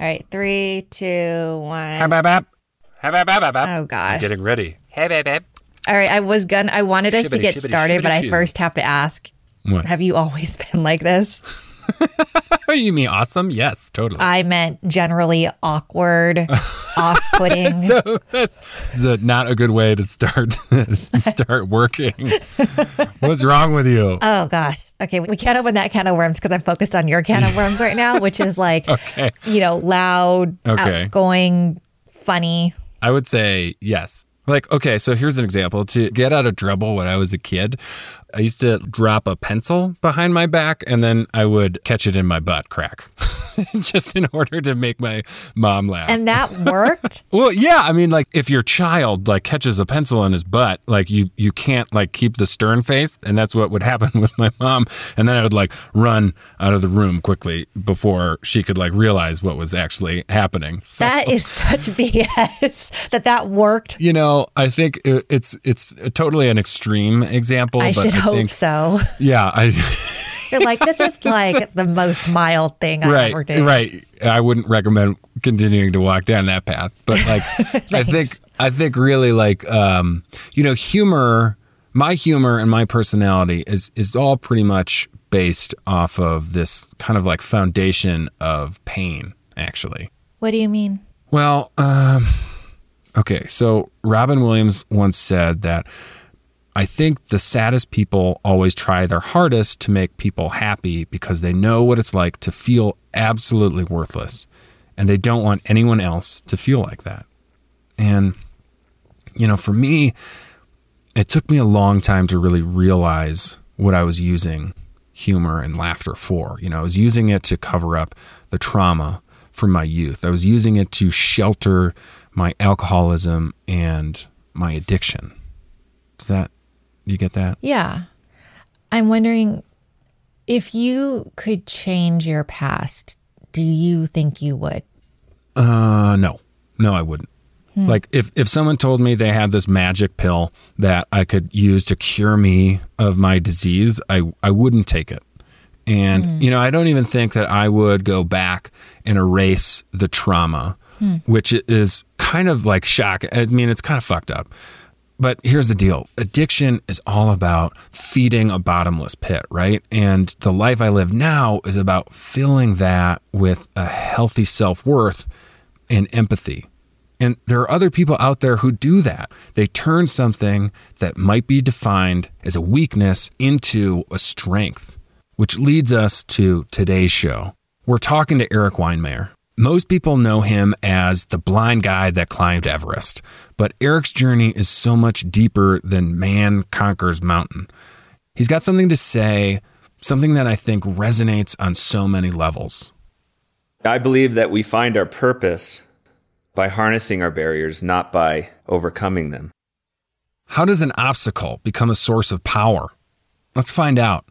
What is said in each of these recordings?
All right, three, two, one. Hab, hab, hab. Hab, hab, hab, hab, hab. Oh gosh. Getting ready. Hab, hab, hab. All right, I was gonna. I wanted us to get shibbity, started, but shibbity, I first have to ask: What? Have you always been like this? You mean awesome? Yes, totally. I meant generally awkward, off-putting. so that's not a good way to start start working. What's wrong with you? Oh gosh. Okay, we can't open that can of worms because I'm focused on your can of worms right now, which is like, Okay. you know, loud, Okay. outgoing, funny. I would say yes. Like, okay, so here's an example. To get out of trouble when I was a kid, I used to drop a pencil behind my back and then I would catch it in my butt crack. Just in order to make my mom laugh. And that worked. well, yeah, I mean like if your child like catches a pencil in his butt, like you you can't like keep the stern face and that's what would happen with my mom and then I would like run out of the room quickly before she could like realize what was actually happening. So that is such BS that that worked. you know, I think it- it's it's totally an extreme example, I but should I hope think so. yeah, I You're like, this is like the most mild thing I ever right did. right. I wouldn't recommend continuing to walk down that path, but like I think I think really like um, you know humor. My humor and my personality is is all pretty much based off of this kind of like foundation of pain, actually. What do you mean? Well, um, okay. So Robin Williams once said that I think the saddest people always try their hardest to make people happy because they know what it's like to feel absolutely worthless and they don't want anyone else to feel like that. And, you know, for me, it took me a long time to really realize what I was using humor and laughter for. You know, I was using it to cover up the trauma from my youth. I was using it to shelter my alcoholism and my addiction. Does that you get that? Yeah. I'm wondering if you could change your past, do you think you would? Uh no. No, I wouldn't. Like if if someone told me they had this magic pill that I could use to cure me of my disease, I I wouldn't take it. And you know, I don't even think that I would go back and erase the trauma, Hmm. which is kind of like shock. I mean, it's kind of fucked up. But here's the deal addiction is all about feeding a bottomless pit, right? And the life I live now is about filling that with a healthy self worth and empathy. And there are other people out there who do that. They turn something that might be defined as a weakness into a strength, which leads us to today's show. We're talking to Eric Weihenmayer. Most people know him as the blind guy that climbed Everest, but Eric's journey is so much deeper than man conquers mountain. He's got something to say, something that I think resonates on so many levels. I believe that we find our purpose by harnessing our barriers, not by overcoming them. How does an obstacle become a source of power? Let's find out.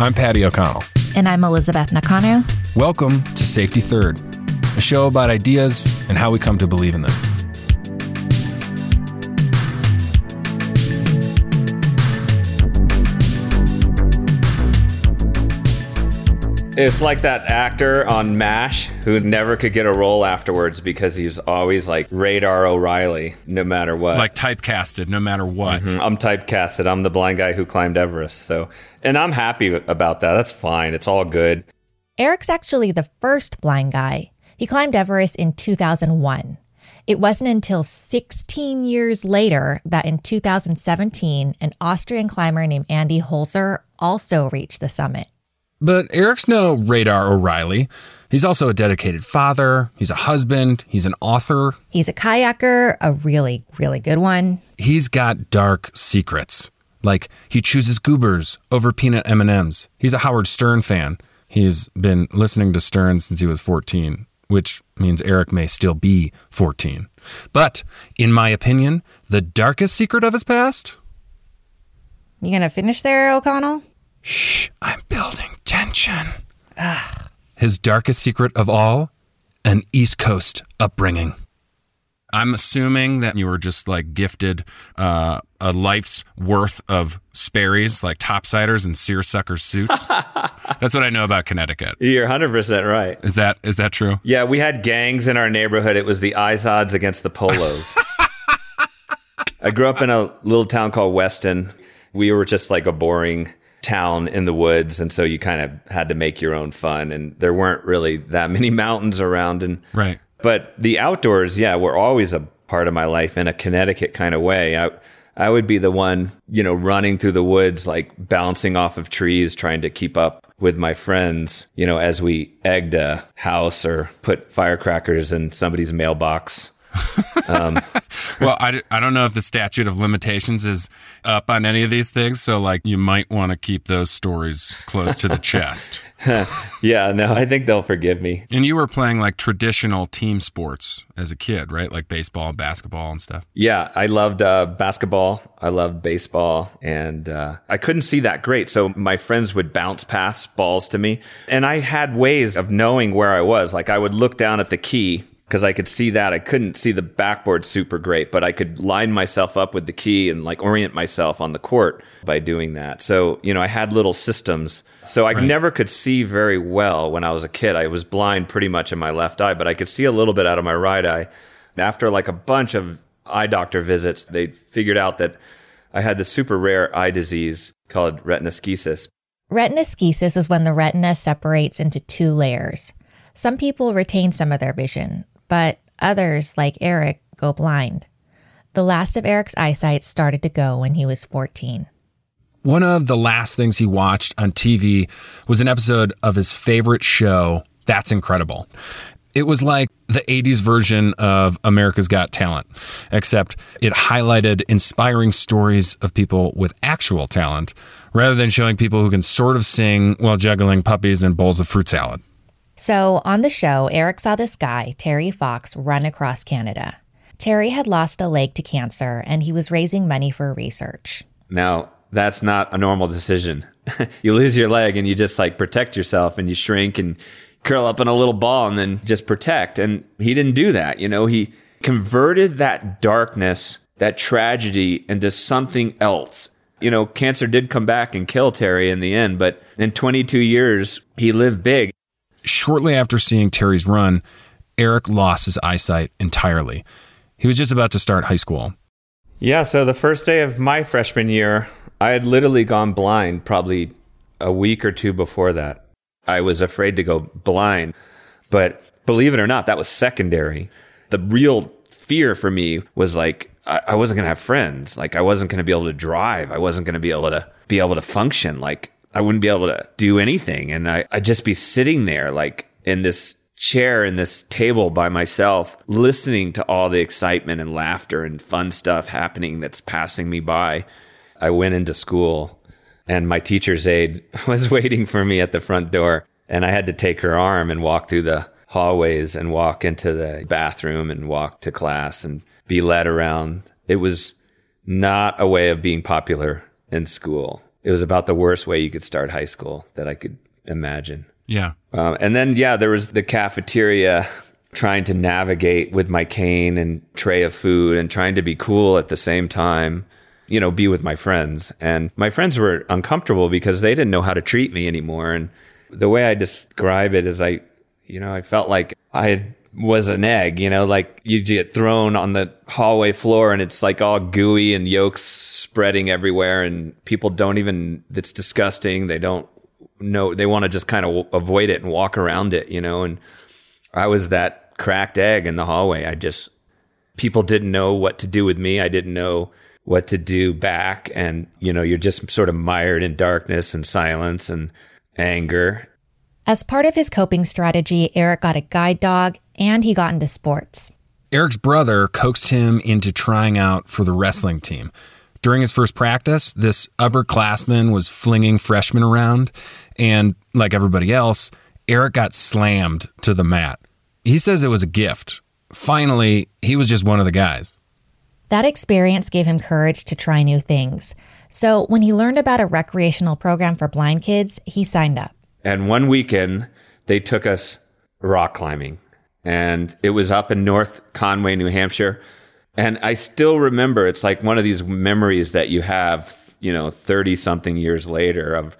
I'm Patty O'Connell. And I'm Elizabeth Nakano. Welcome to Safety Third, a show about ideas and how we come to believe in them. It's like that actor on MASH who never could get a role afterwards because he was always like Radar O'Reilly, no matter what. Like typecasted, no matter what. Mm-hmm. I'm typecasted. I'm the blind guy who climbed Everest. So, and I'm happy about that. That's fine. It's all good. Eric's actually the first blind guy. He climbed Everest in 2001. It wasn't until 16 years later that in 2017, an Austrian climber named Andy Holzer also reached the summit. But Eric's no Radar O'Reilly. He's also a dedicated father, he's a husband, he's an author. He's a kayaker, a really, really good one. He's got dark secrets. Like he chooses goobers over peanut M&Ms. He's a Howard Stern fan. He's been listening to Stern since he was 14, which means Eric may still be 14. But in my opinion, the darkest secret of his past? You gonna finish there, O'Connell? Shh, I'm building tension. Ugh. His darkest secret of all? An East Coast upbringing. I'm assuming that you were just like gifted uh, a life's worth of Sperry's, like topsiders and seersucker suits. That's what I know about Connecticut. You're 100% right. Is that is that true? Yeah, we had gangs in our neighborhood. It was the Izods against the Polos. I grew up in a little town called Weston. We were just like a boring town in the woods, and so you kind of had to make your own fun. And there weren't really that many mountains around, and Right. but the outdoors, yeah, were always a part of my life in a Connecticut kind of way. I, I would be the one, you know, running through the woods, like bouncing off of trees, trying to keep up with my friends, you know, as we egged a house or put firecrackers in somebody's mailbox. Well, I, I don't know if the statute of limitations is up on any of these things, so like you might want to keep those stories close to the chest. Yeah, no, I think they'll forgive me. And you were playing like traditional team sports as a kid, right? Like baseball and basketball and stuff. Yeah, I loved uh, basketball. I loved baseball, and uh, I couldn't see that great. So my friends would bounce pass balls to me, and I had ways of knowing where I was. Like I would look down at the key because I could see that. I couldn't see the backboard super great, but I could line myself up with the key and like orient myself on the court by doing that. So you know, I had little systems. So I never could see very well when I was a kid. I was blind pretty much in my left eye, but I could see a little bit out of my right eye. And after like a bunch of eye doctor visits, they figured out that I had this super rare eye disease called retinoschisis. Retinoschisis is when the retina separates into two layers. Some people retain some of their vision, but others, like Eric, go blind. The last of Eric's eyesight started to go when he was 14. One of the last things he watched on TV was an episode of his favorite show, That's Incredible. It was like the 80s version of America's Got Talent, except it highlighted inspiring stories of people with actual talent rather than showing people who can sort of sing while juggling puppies and bowls of fruit salad. So on the show, Eric saw this guy, Terry Fox, run across Canada. Terry had lost a leg to cancer and he was raising money for research. Now, that's not a normal decision. you lose your leg and you just like protect yourself and you shrink and curl up in a little ball and then just protect. And he didn't do that. You know, he converted that darkness, that tragedy into something else. You know, cancer did come back and kill Terry in the end, but in 22 years, he lived big. Shortly after seeing Terry's run, Eric lost his eyesight entirely. He was just about to start high school. Yeah, so the first day of my freshman year, I had literally gone blind probably a week or two before that. I was afraid to go blind, but believe it or not, that was secondary. The real fear for me was like I, wasn't gonna have friends. Like I wasn't gonna be able to drive. I wasn't gonna be able to be able to function. Like I wouldn't be able to do anything, and I, I'd just be sitting there like in this chair in this table by myself, listening to all the excitement and laughter and fun stuff happening that's passing me by. I went into school and my teacher's aide was waiting for me at the front door. And I had to take her arm and walk through the hallways and walk into the bathroom and walk to class and be led around. It was not a way of being popular in school. It was about the worst way you could start high school that I could imagine. Yeah. Um, and then, yeah, there was the cafeteria trying to navigate with my cane and tray of food and trying to be cool at the same time, you know, be with my friends. And my friends were uncomfortable because they didn't know how to treat me anymore. And the way I describe it is I, you know, I felt like I was an egg, you know, like you get thrown on the hallway floor and it's like all gooey and yolks spreading everywhere and people don't even, it's disgusting. They don't know, they want to just kind of avoid it and walk around it, you know, and I was that cracked egg in the hallway. I just, people didn't know what to do with me. I didn't know what to do back. And, you know, you're just sort of mired in darkness and silence and anger. As part of his coping strategy, Eric got a guide dog and he got into sports. Eric's brother coaxed him into trying out for the wrestling team. During his first practice, this upperclassman was flinging freshmen around, and like everybody else, Eric got slammed to the mat. He says it was a gift. Finally, he was just one of the guys. That experience gave him courage to try new things. So when he learned about a recreational program for blind kids, he signed up. And one weekend, they took us rock climbing. And it was up in North Conway, New Hampshire. And I still remember it's like one of these memories that you have, you know, 30 something years later of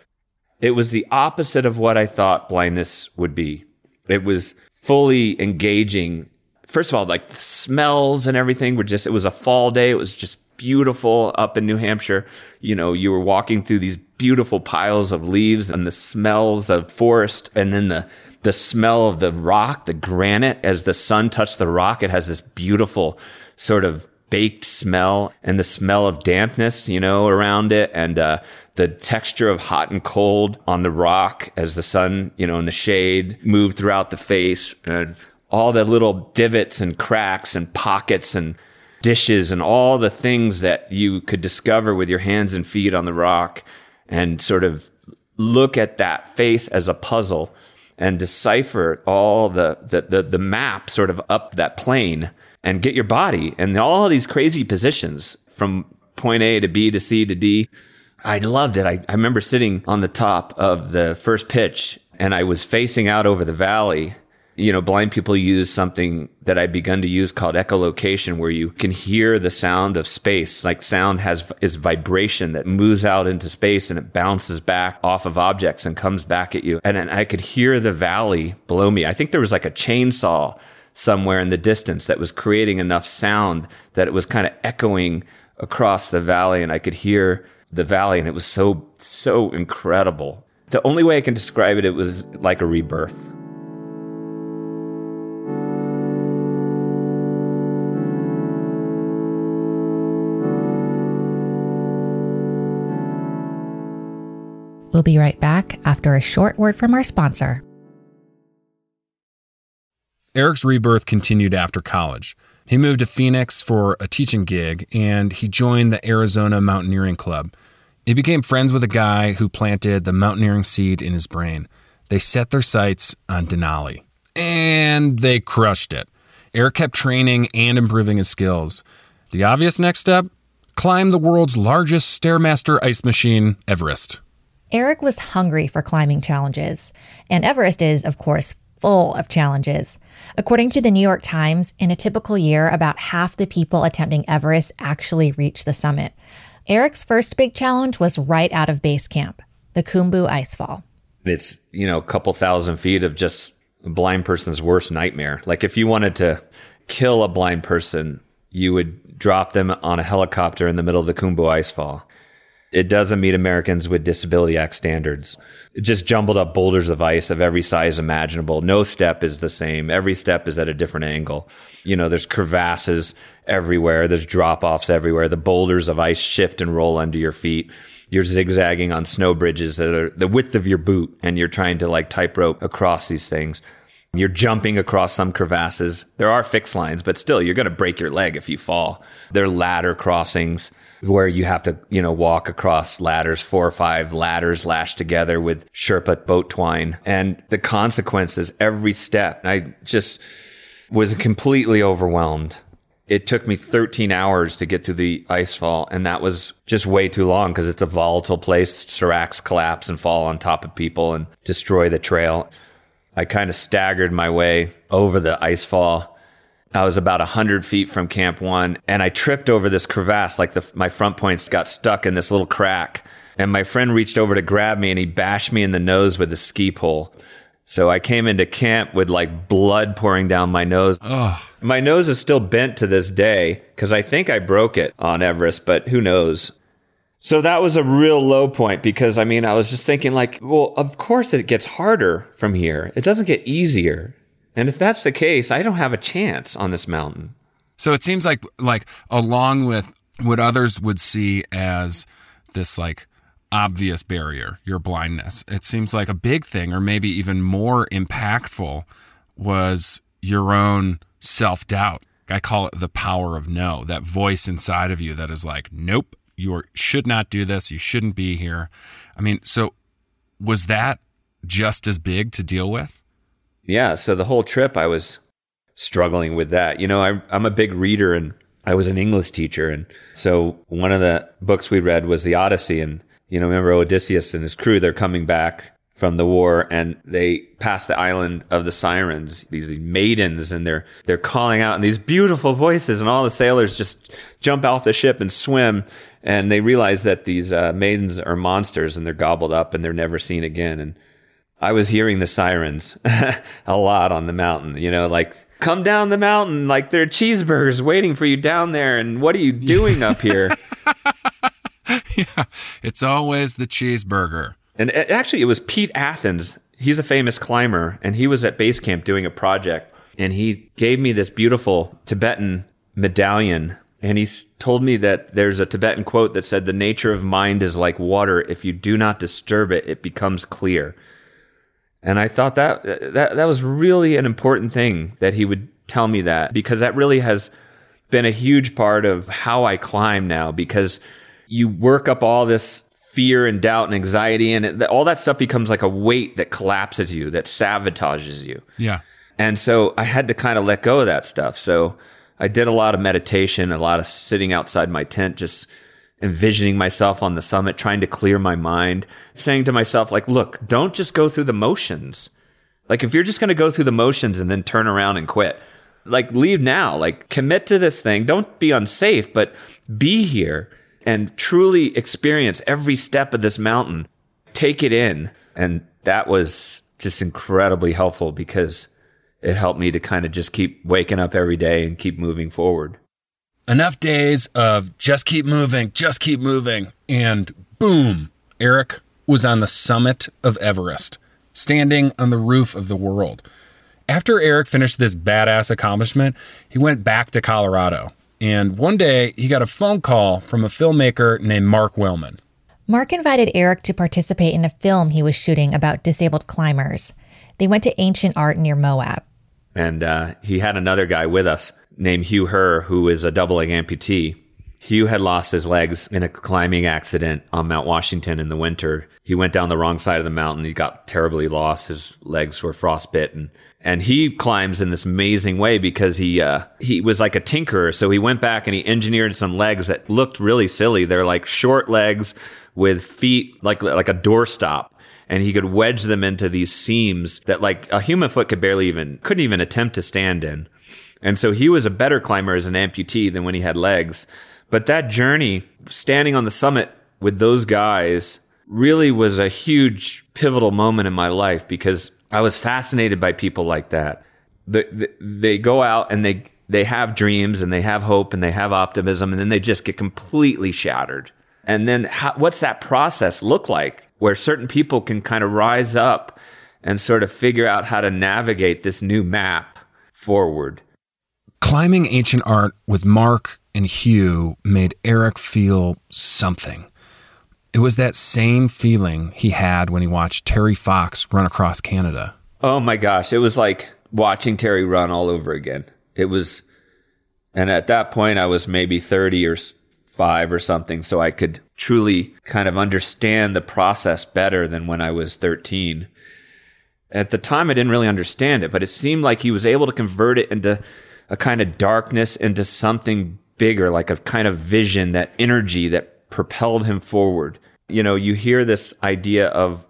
it was the opposite of what I thought blindness would be. It was fully engaging. First of all, like the smells and everything were just, it was a fall day. It was just beautiful up in New Hampshire. You know, you were walking through these beautiful piles of leaves and the smells of forest and then the, the smell of the rock, the granite as the sun touched the rock. It has this beautiful sort of baked smell and the smell of dampness, you know, around it. And, uh, the texture of hot and cold on the rock as the sun, you know, in the shade moved throughout the face and all the little divots and cracks and pockets and dishes and all the things that you could discover with your hands and feet on the rock and sort of look at that face as a puzzle and decipher all the, the, the, the map sort of up that plane and get your body and all these crazy positions from point A to B to C to D I loved it. I, I remember sitting on the top of the first pitch and I was facing out over the valley. You know, blind people use something that I've begun to use called echolocation, where you can hear the sound of space. Like sound has is vibration that moves out into space and it bounces back off of objects and comes back at you. And, and I could hear the valley below me. I think there was like a chainsaw somewhere in the distance that was creating enough sound that it was kind of echoing across the valley, and I could hear the valley, and it was so so incredible. The only way I can describe it, it was like a rebirth. We'll be right back after a short word from our sponsor. Eric's rebirth continued after college. He moved to Phoenix for a teaching gig and he joined the Arizona Mountaineering Club. He became friends with a guy who planted the mountaineering seed in his brain. They set their sights on Denali and they crushed it. Eric kept training and improving his skills. The obvious next step? Climb the world's largest Stairmaster ice machine, Everest. Eric was hungry for climbing challenges, and Everest is, of course, full of challenges. According to the New York Times, in a typical year, about half the people attempting Everest actually reach the summit. Eric's first big challenge was right out of base camp, the Khumbu Icefall. It's, you know, a couple thousand feet of just a blind person's worst nightmare. Like if you wanted to kill a blind person, you would drop them on a helicopter in the middle of the Khumbu Icefall. It doesn't meet Americans with Disability Act standards. It just jumbled up boulders of ice of every size imaginable. No step is the same. Every step is at a different angle. You know, there's crevasses everywhere. There's drop offs everywhere. The boulders of ice shift and roll under your feet. You're zigzagging on snow bridges that are the width of your boot and you're trying to like tightrope across these things. You're jumping across some crevasses. There are fixed lines, but still, you're going to break your leg if you fall. There are ladder crossings where you have to, you know, walk across ladders, four or five ladders lashed together with Sherpa boat twine. And the consequences every step, I just was completely overwhelmed. It took me 13 hours to get to the ice fall, and that was just way too long because it's a volatile place. Seracs collapse and fall on top of people and destroy the trail. I kind of staggered my way over the ice fall. I was about 100 feet from Camp One and I tripped over this crevasse. Like the, my front points got stuck in this little crack. And my friend reached over to grab me and he bashed me in the nose with a ski pole. So I came into camp with like blood pouring down my nose. Ugh. My nose is still bent to this day because I think I broke it on Everest, but who knows? So that was a real low point because I mean, I was just thinking like, well, of course it gets harder from here. It doesn't get easier. And if that's the case, I don't have a chance on this mountain. So it seems like like along with what others would see as this like obvious barrier, your blindness. It seems like a big thing or maybe even more impactful was your own self-doubt. I call it the power of no, that voice inside of you that is like, nope, you should not do this. You shouldn't be here. I mean, so was that just as big to deal with? Yeah. So the whole trip, I was struggling with that. You know, I, I'm a big reader and I was an English teacher. And so one of the books we read was the Odyssey. And, you know, remember Odysseus and his crew, they're coming back from the war and they pass the island of the sirens these, these maidens and they're they're calling out in these beautiful voices and all the sailors just jump off the ship and swim and they realize that these uh, maidens are monsters and they're gobbled up and they're never seen again and i was hearing the sirens a lot on the mountain you know like come down the mountain like there are cheeseburgers waiting for you down there and what are you doing up here yeah it's always the cheeseburger and it, actually, it was Pete Athens. He's a famous climber, and he was at base camp doing a project. And he gave me this beautiful Tibetan medallion. And he told me that there's a Tibetan quote that said, The nature of mind is like water. If you do not disturb it, it becomes clear. And I thought that, that, that was really an important thing that he would tell me that because that really has been a huge part of how I climb now because you work up all this fear and doubt and anxiety and it, all that stuff becomes like a weight that collapses you that sabotages you. Yeah. And so i had to kind of let go of that stuff. So i did a lot of meditation a lot of sitting outside my tent just envisioning myself on the summit trying to clear my mind saying to myself like look don't just go through the motions like if you're just going to go through the motions and then turn around and quit like leave now like commit to this thing don't be unsafe but be here and truly experience every step of this mountain. Take it in. And that was just incredibly helpful because it helped me to kind of just keep waking up every day and keep moving forward. Enough days of just keep moving, just keep moving. And boom, Eric was on the summit of Everest, standing on the roof of the world. After Eric finished this badass accomplishment, he went back to Colorado and one day he got a phone call from a filmmaker named Mark Wellman. Mark invited Eric to participate in a film he was shooting about disabled climbers. They went to ancient art near Moab. And uh, he had another guy with us named Hugh Herr, who is a double leg amputee. Hugh had lost his legs in a climbing accident on Mount Washington in the winter. He went down the wrong side of the mountain. He got terribly lost. His legs were frostbitten and he climbs in this amazing way because he uh, he was like a tinkerer. So he went back and he engineered some legs that looked really silly. They're like short legs with feet like like a doorstop, and he could wedge them into these seams that like a human foot could barely even couldn't even attempt to stand in. And so he was a better climber as an amputee than when he had legs. But that journey, standing on the summit with those guys, really was a huge pivotal moment in my life because I was fascinated by people like that. The, the, they go out and they they have dreams and they have hope and they have optimism and then they just get completely shattered. And then how, what's that process look like where certain people can kind of rise up and sort of figure out how to navigate this new map forward? Climbing ancient art with Mark and Hugh made Eric feel something. It was that same feeling he had when he watched Terry Fox run across Canada. Oh my gosh. It was like watching Terry run all over again. It was, and at that point, I was maybe 30 or five or something. So I could truly kind of understand the process better than when I was 13. At the time, I didn't really understand it, but it seemed like he was able to convert it into a kind of darkness into something bigger, like a kind of vision, that energy that propelled him forward. You know, you hear this idea of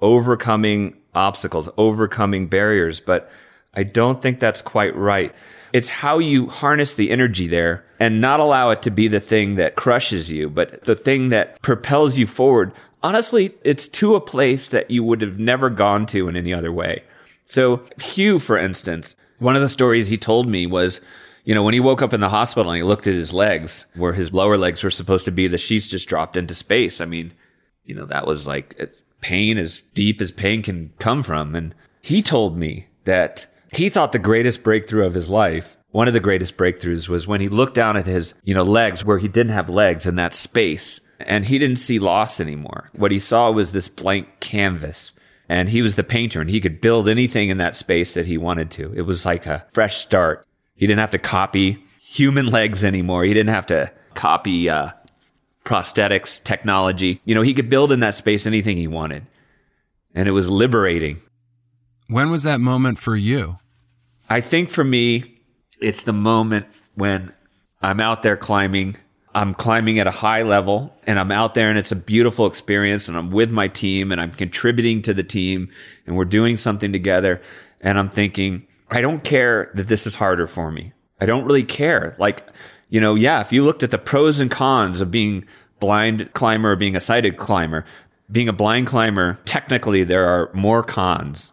overcoming obstacles, overcoming barriers, but I don't think that's quite right. It's how you harness the energy there and not allow it to be the thing that crushes you, but the thing that propels you forward. Honestly, it's to a place that you would have never gone to in any other way. So Hugh, for instance, one of the stories he told me was you know, when he woke up in the hospital and he looked at his legs, where his lower legs were supposed to be, the sheets just dropped into space. I mean, you know, that was like uh, pain as deep as pain can come from. And he told me that he thought the greatest breakthrough of his life, one of the greatest breakthroughs was when he looked down at his, you know, legs where he didn't have legs in that space and he didn't see loss anymore. What he saw was this blank canvas and he was the painter and he could build anything in that space that he wanted to. It was like a fresh start. He didn't have to copy human legs anymore. He didn't have to copy uh, prosthetics technology. You know, he could build in that space anything he wanted. And it was liberating. When was that moment for you? I think for me, it's the moment when I'm out there climbing. I'm climbing at a high level and I'm out there and it's a beautiful experience and I'm with my team and I'm contributing to the team and we're doing something together. And I'm thinking, I don't care that this is harder for me. I don't really care. Like, you know, yeah, if you looked at the pros and cons of being blind climber or being a sighted climber, being a blind climber, technically there are more cons.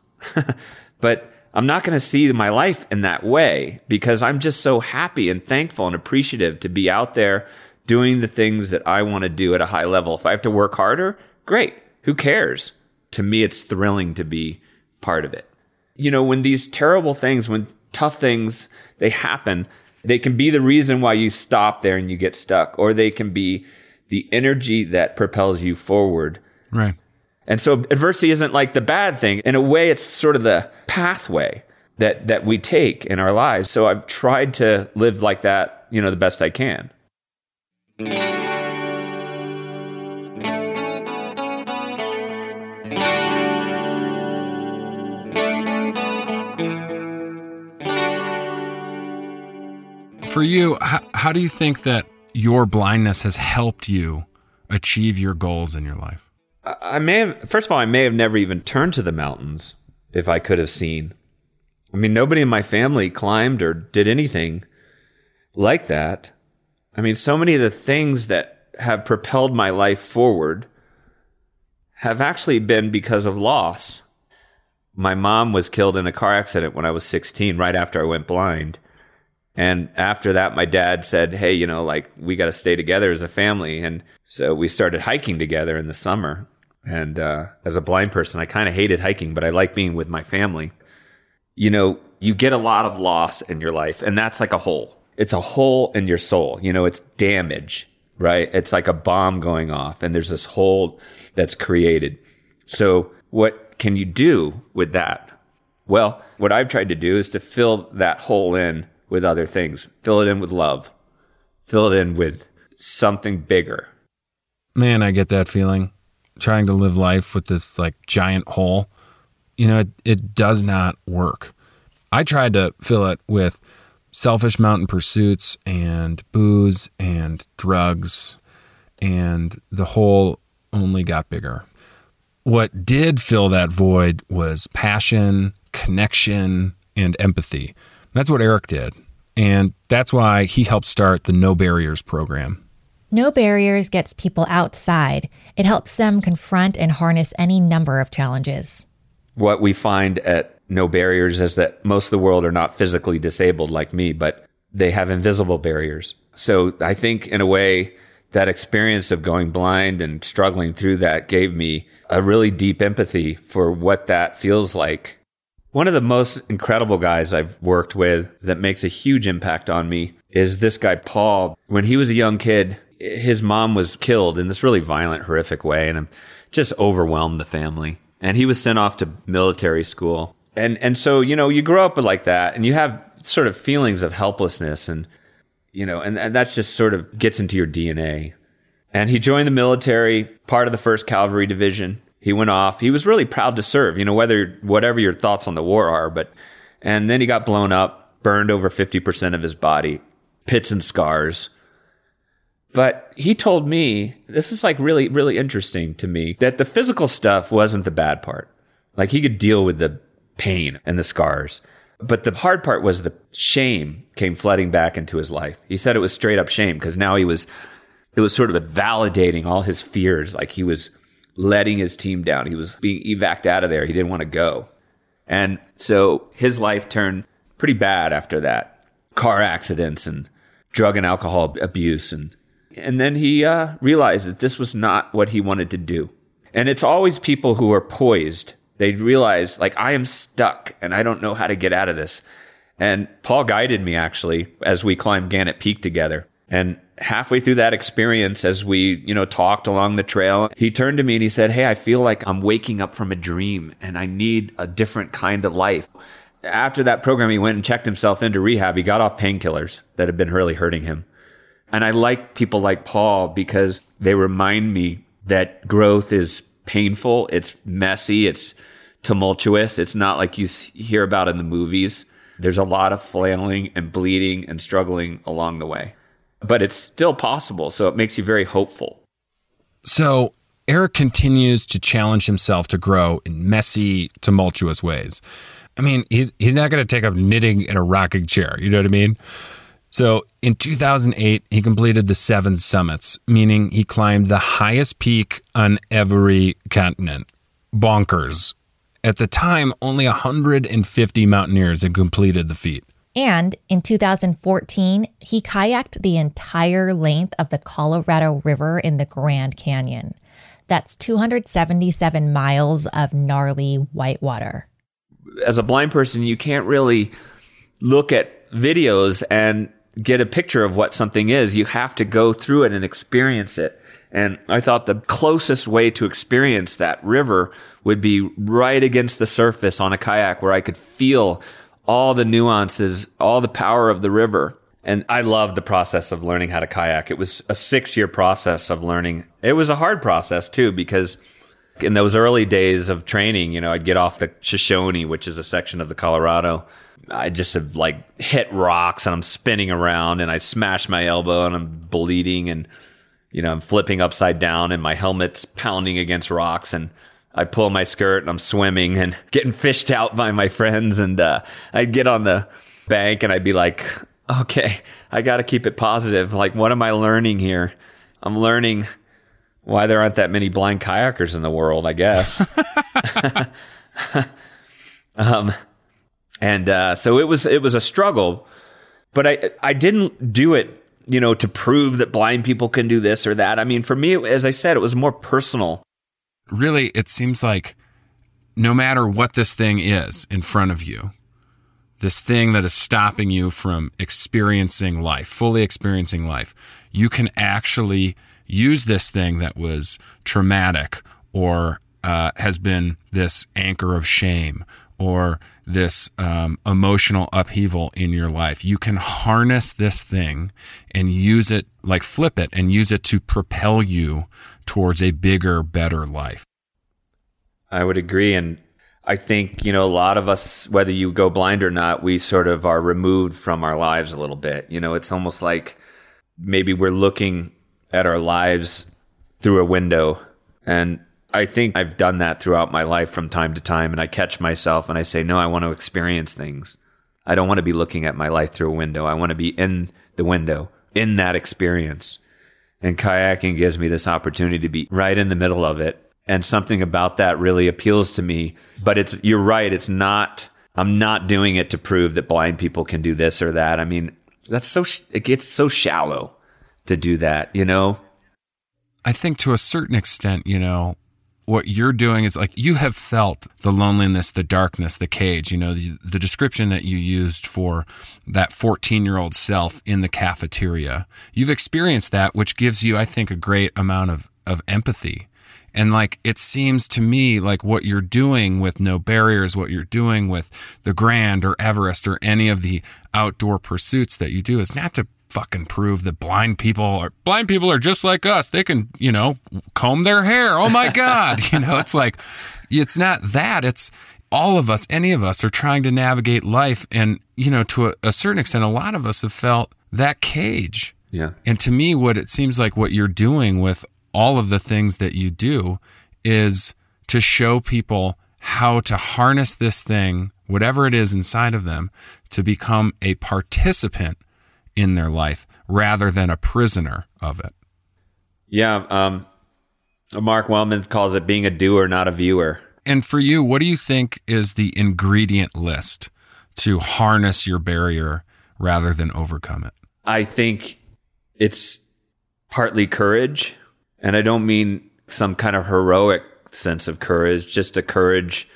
but I'm not going to see my life in that way because I'm just so happy and thankful and appreciative to be out there doing the things that I want to do at a high level. If I have to work harder, great. Who cares? To me, it's thrilling to be part of it. You know, when these terrible things, when tough things, they happen, they can be the reason why you stop there and you get stuck, or they can be the energy that propels you forward. Right. And so adversity isn't like the bad thing. In a way, it's sort of the pathway that, that we take in our lives. So I've tried to live like that, you know, the best I can. For you, how, how do you think that your blindness has helped you achieve your goals in your life? I may have, first of all, I may have never even turned to the mountains if I could have seen. I mean, nobody in my family climbed or did anything like that. I mean, so many of the things that have propelled my life forward have actually been because of loss. My mom was killed in a car accident when I was 16, right after I went blind. And after that, my dad said, Hey, you know, like we got to stay together as a family. And so we started hiking together in the summer. And uh, as a blind person, I kind of hated hiking, but I like being with my family. You know, you get a lot of loss in your life, and that's like a hole. It's a hole in your soul. You know, it's damage, right? It's like a bomb going off, and there's this hole that's created. So, what can you do with that? Well, what I've tried to do is to fill that hole in with other things. Fill it in with love. Fill it in with something bigger. Man, I get that feeling. Trying to live life with this like giant hole, you know, it, it does not work. I tried to fill it with selfish mountain pursuits and booze and drugs, and the hole only got bigger. What did fill that void was passion, connection, and empathy. That's what Eric did. And that's why he helped start the No Barriers program. No Barriers gets people outside. It helps them confront and harness any number of challenges. What we find at No Barriers is that most of the world are not physically disabled like me, but they have invisible barriers. So I think, in a way, that experience of going blind and struggling through that gave me a really deep empathy for what that feels like one of the most incredible guys I've worked with that makes a huge impact on me is this guy, Paul. When he was a young kid, his mom was killed in this really violent, horrific way, and just overwhelmed the family. And he was sent off to military school. And, and so, you know, you grow up like that and you have sort of feelings of helplessness and, you know, and, and that's just sort of gets into your DNA. And he joined the military, part of the 1st Cavalry Division he went off. He was really proud to serve, you know, whether whatever your thoughts on the war are, but and then he got blown up, burned over 50% of his body, pits and scars. But he told me, this is like really, really interesting to me, that the physical stuff wasn't the bad part. Like he could deal with the pain and the scars. But the hard part was the shame came flooding back into his life. He said it was straight up shame because now he was, it was sort of validating all his fears. Like he was letting his team down. He was being evac'd out of there. He didn't want to go. And so his life turned pretty bad after that. Car accidents and drug and alcohol abuse and and then he uh, realized that this was not what he wanted to do. And it's always people who are poised. They realize like I am stuck and I don't know how to get out of this. And Paul guided me actually as we climbed Gannett Peak together. And halfway through that experience, as we, you know, talked along the trail, he turned to me and he said, Hey, I feel like I'm waking up from a dream and I need a different kind of life. After that program, he went and checked himself into rehab. He got off painkillers that had been really hurting him. And I like people like Paul because they remind me that growth is painful. It's messy. It's tumultuous. It's not like you hear about in the movies. There's a lot of flailing and bleeding and struggling along the way but it's still possible. So it makes you very hopeful. So Eric continues to challenge himself to grow in messy, tumultuous ways. I mean, he's he's not going to take up knitting in a rocking chair. You know what I mean? So in 2008, he completed the seven summits, meaning he climbed the highest peak on every continent. Bonkers. At the time, only 150 mountaineers had completed the feat. And in 2014, he kayaked the entire length of the Colorado River in the Grand Canyon. That's 277 miles of gnarly whitewater. As a blind person, you can't really look at videos and get a picture of what something is. You have to go through it and experience it. And I thought the closest way to experience that river would be right against the surface on a kayak where I could feel all the nuances, all the power of the river. And I loved the process of learning how to kayak. It was a six year process of learning. It was a hard process too, because in those early days of training, you know, I'd get off the Shoshone, which is a section of the Colorado. I just have like hit rocks and I'm spinning around and I smash my elbow and I'm bleeding and, you know, I'm flipping upside down and my helmet's pounding against rocks and I pull my skirt and I'm swimming and getting fished out by my friends. And, uh, I'd get on the bank and I'd be like, okay, I got to keep it positive. Like, what am I learning here? I'm learning why there aren't that many blind kayakers in the world, I guess. um, and uh, so it was it was a struggle, but I I didn't do it you know to prove that blind people can do this or that. I mean, for me, as I said, it was more personal. Really, it seems like no matter what this thing is in front of you, this thing that is stopping you from experiencing life, fully experiencing life, you can actually use this thing that was traumatic or uh, has been this anchor of shame or this um, emotional upheaval in your life. You can harness this thing and use it, like flip it and use it to propel you towards a bigger, better life. I would agree. And I think, you know, a lot of us, whether you go blind or not, we sort of are removed from our lives a little bit. You know, it's almost like maybe we're looking at our lives through a window and I think I've done that throughout my life from time to time. And I catch myself and I say, no, I want to experience things. I don't want to be looking at my life through a window. I want to be in the window, in that experience. And kayaking gives me this opportunity to be right in the middle of it. And something about that really appeals to me. But it's, you're right. It's not, I'm not doing it to prove that blind people can do this or that. I mean, that's so, it gets so shallow to do that, you know? I think to a certain extent, you know, what you're doing is like you have felt the loneliness, the darkness, the cage. You know, the, the description that you used for that 14 year old self in the cafeteria. You've experienced that, which gives you, I think, a great amount of, of empathy. And like, it seems to me like what you're doing with no barriers, what you're doing with the Grand or Everest or any of the outdoor pursuits that you do is not to fucking prove that blind people are blind people are just like us. They can, you know, comb their hair. Oh my god, you know, it's like it's not that. It's all of us, any of us are trying to navigate life and, you know, to a, a certain extent a lot of us have felt that cage. Yeah. And to me what it seems like what you're doing with all of the things that you do is to show people how to harness this thing, whatever it is inside of them, to become a participant in their life rather than a prisoner of it. Yeah. Um, Mark Wellman calls it being a doer, not a viewer. And for you, what do you think is the ingredient list to harness your barrier rather than overcome it? I think it's partly courage. And I don't mean some kind of heroic sense of courage, just a courage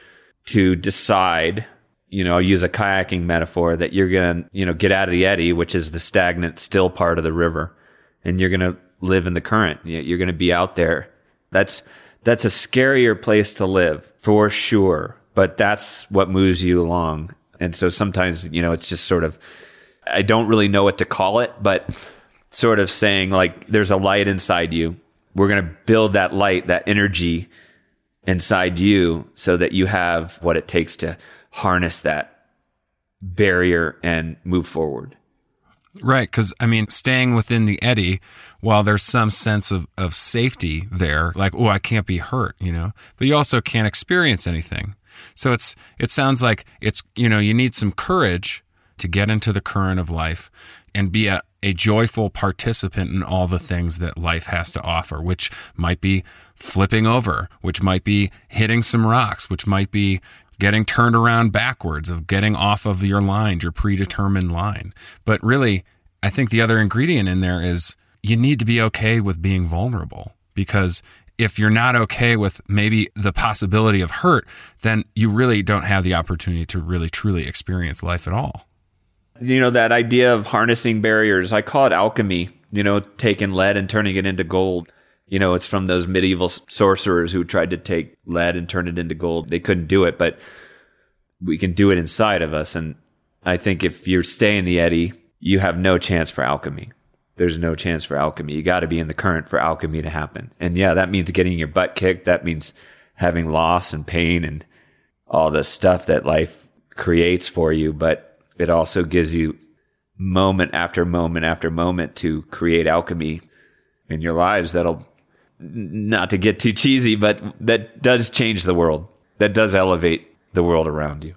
to decide you know, use a kayaking metaphor that you're going to, you know, get out of the eddy, which is the stagnant, still part of the river, and you're going to live in the current. You're going to be out there. That's, that's a scarier place to live for sure, but that's what moves you along. And so sometimes, you know, it's just sort of, I don't really know what to call it, but sort of saying like, there's a light inside you. We're going to build that light, that energy inside you so that you have what it takes to harness that barrier and move forward. Right. Because, I mean, staying within the eddy, while there's some sense of, of safety there, like, oh, I can't be hurt, you know, but you also can't experience anything. So it's, it sounds like it's, you know, you need some courage to get into the current of life and be a, a joyful participant in all the things that life has to offer, which might be flipping over, which might be hitting some rocks, which might be getting turned around backwards, of getting off of your line, your predetermined line. But really, I think the other ingredient in there is you need to be okay with being vulnerable because if you're not okay with maybe the possibility of hurt, then you really don't have the opportunity to really truly experience life at all. You know, that idea of harnessing barriers, I call it alchemy, you know, taking lead and turning it into gold. You know, it's from those medieval sorcerers who tried to take lead and turn it into gold. They couldn't do it, but we can do it inside of us. And I think if you stay in the eddy, you have no chance for alchemy. There's no chance for alchemy. You got to be in the current for alchemy to happen. And yeah, that means getting your butt kicked. That means having loss and pain and all the stuff that life creates for you. But it also gives you moment after moment after moment to create alchemy in your lives that'll not to get too cheesy but that does change the world. That does elevate the world around you.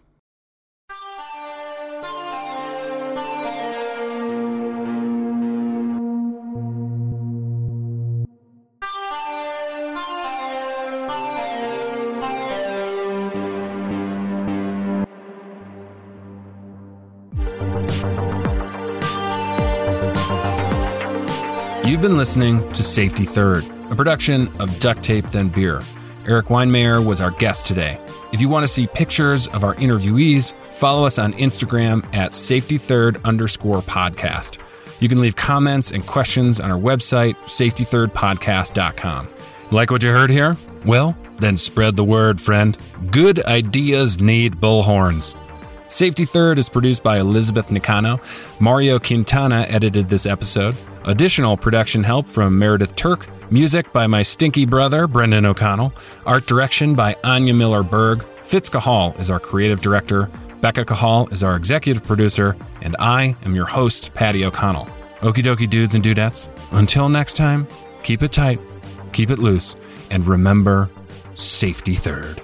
You've been listening to Safety Third, a production of Duct Tape Then Beer. Erik Weihenmayer was our guest today. If you want to see pictures of our interviewees, follow us on Instagram at Safety Third underscore podcast. You can leave comments and questions on our website, safetythirdpodcast.com. Like what you heard here? Well, then spread the word, friend. Good ideas need bullhorns. Safety Third is produced by Elizabeth Nicano. Mario Quintana edited this episode. Additional production help from Meredith Turk. Music by my stinky brother, Brendan O'Connell. Art direction by Anya Miller Berg. Fitz Cahall is our creative director. Becca Cahall is our executive producer. And I am your host, Patty O'Connell. Okie dokie, dudes and dudettes. Until next time, keep it tight, keep it loose, and remember safety third.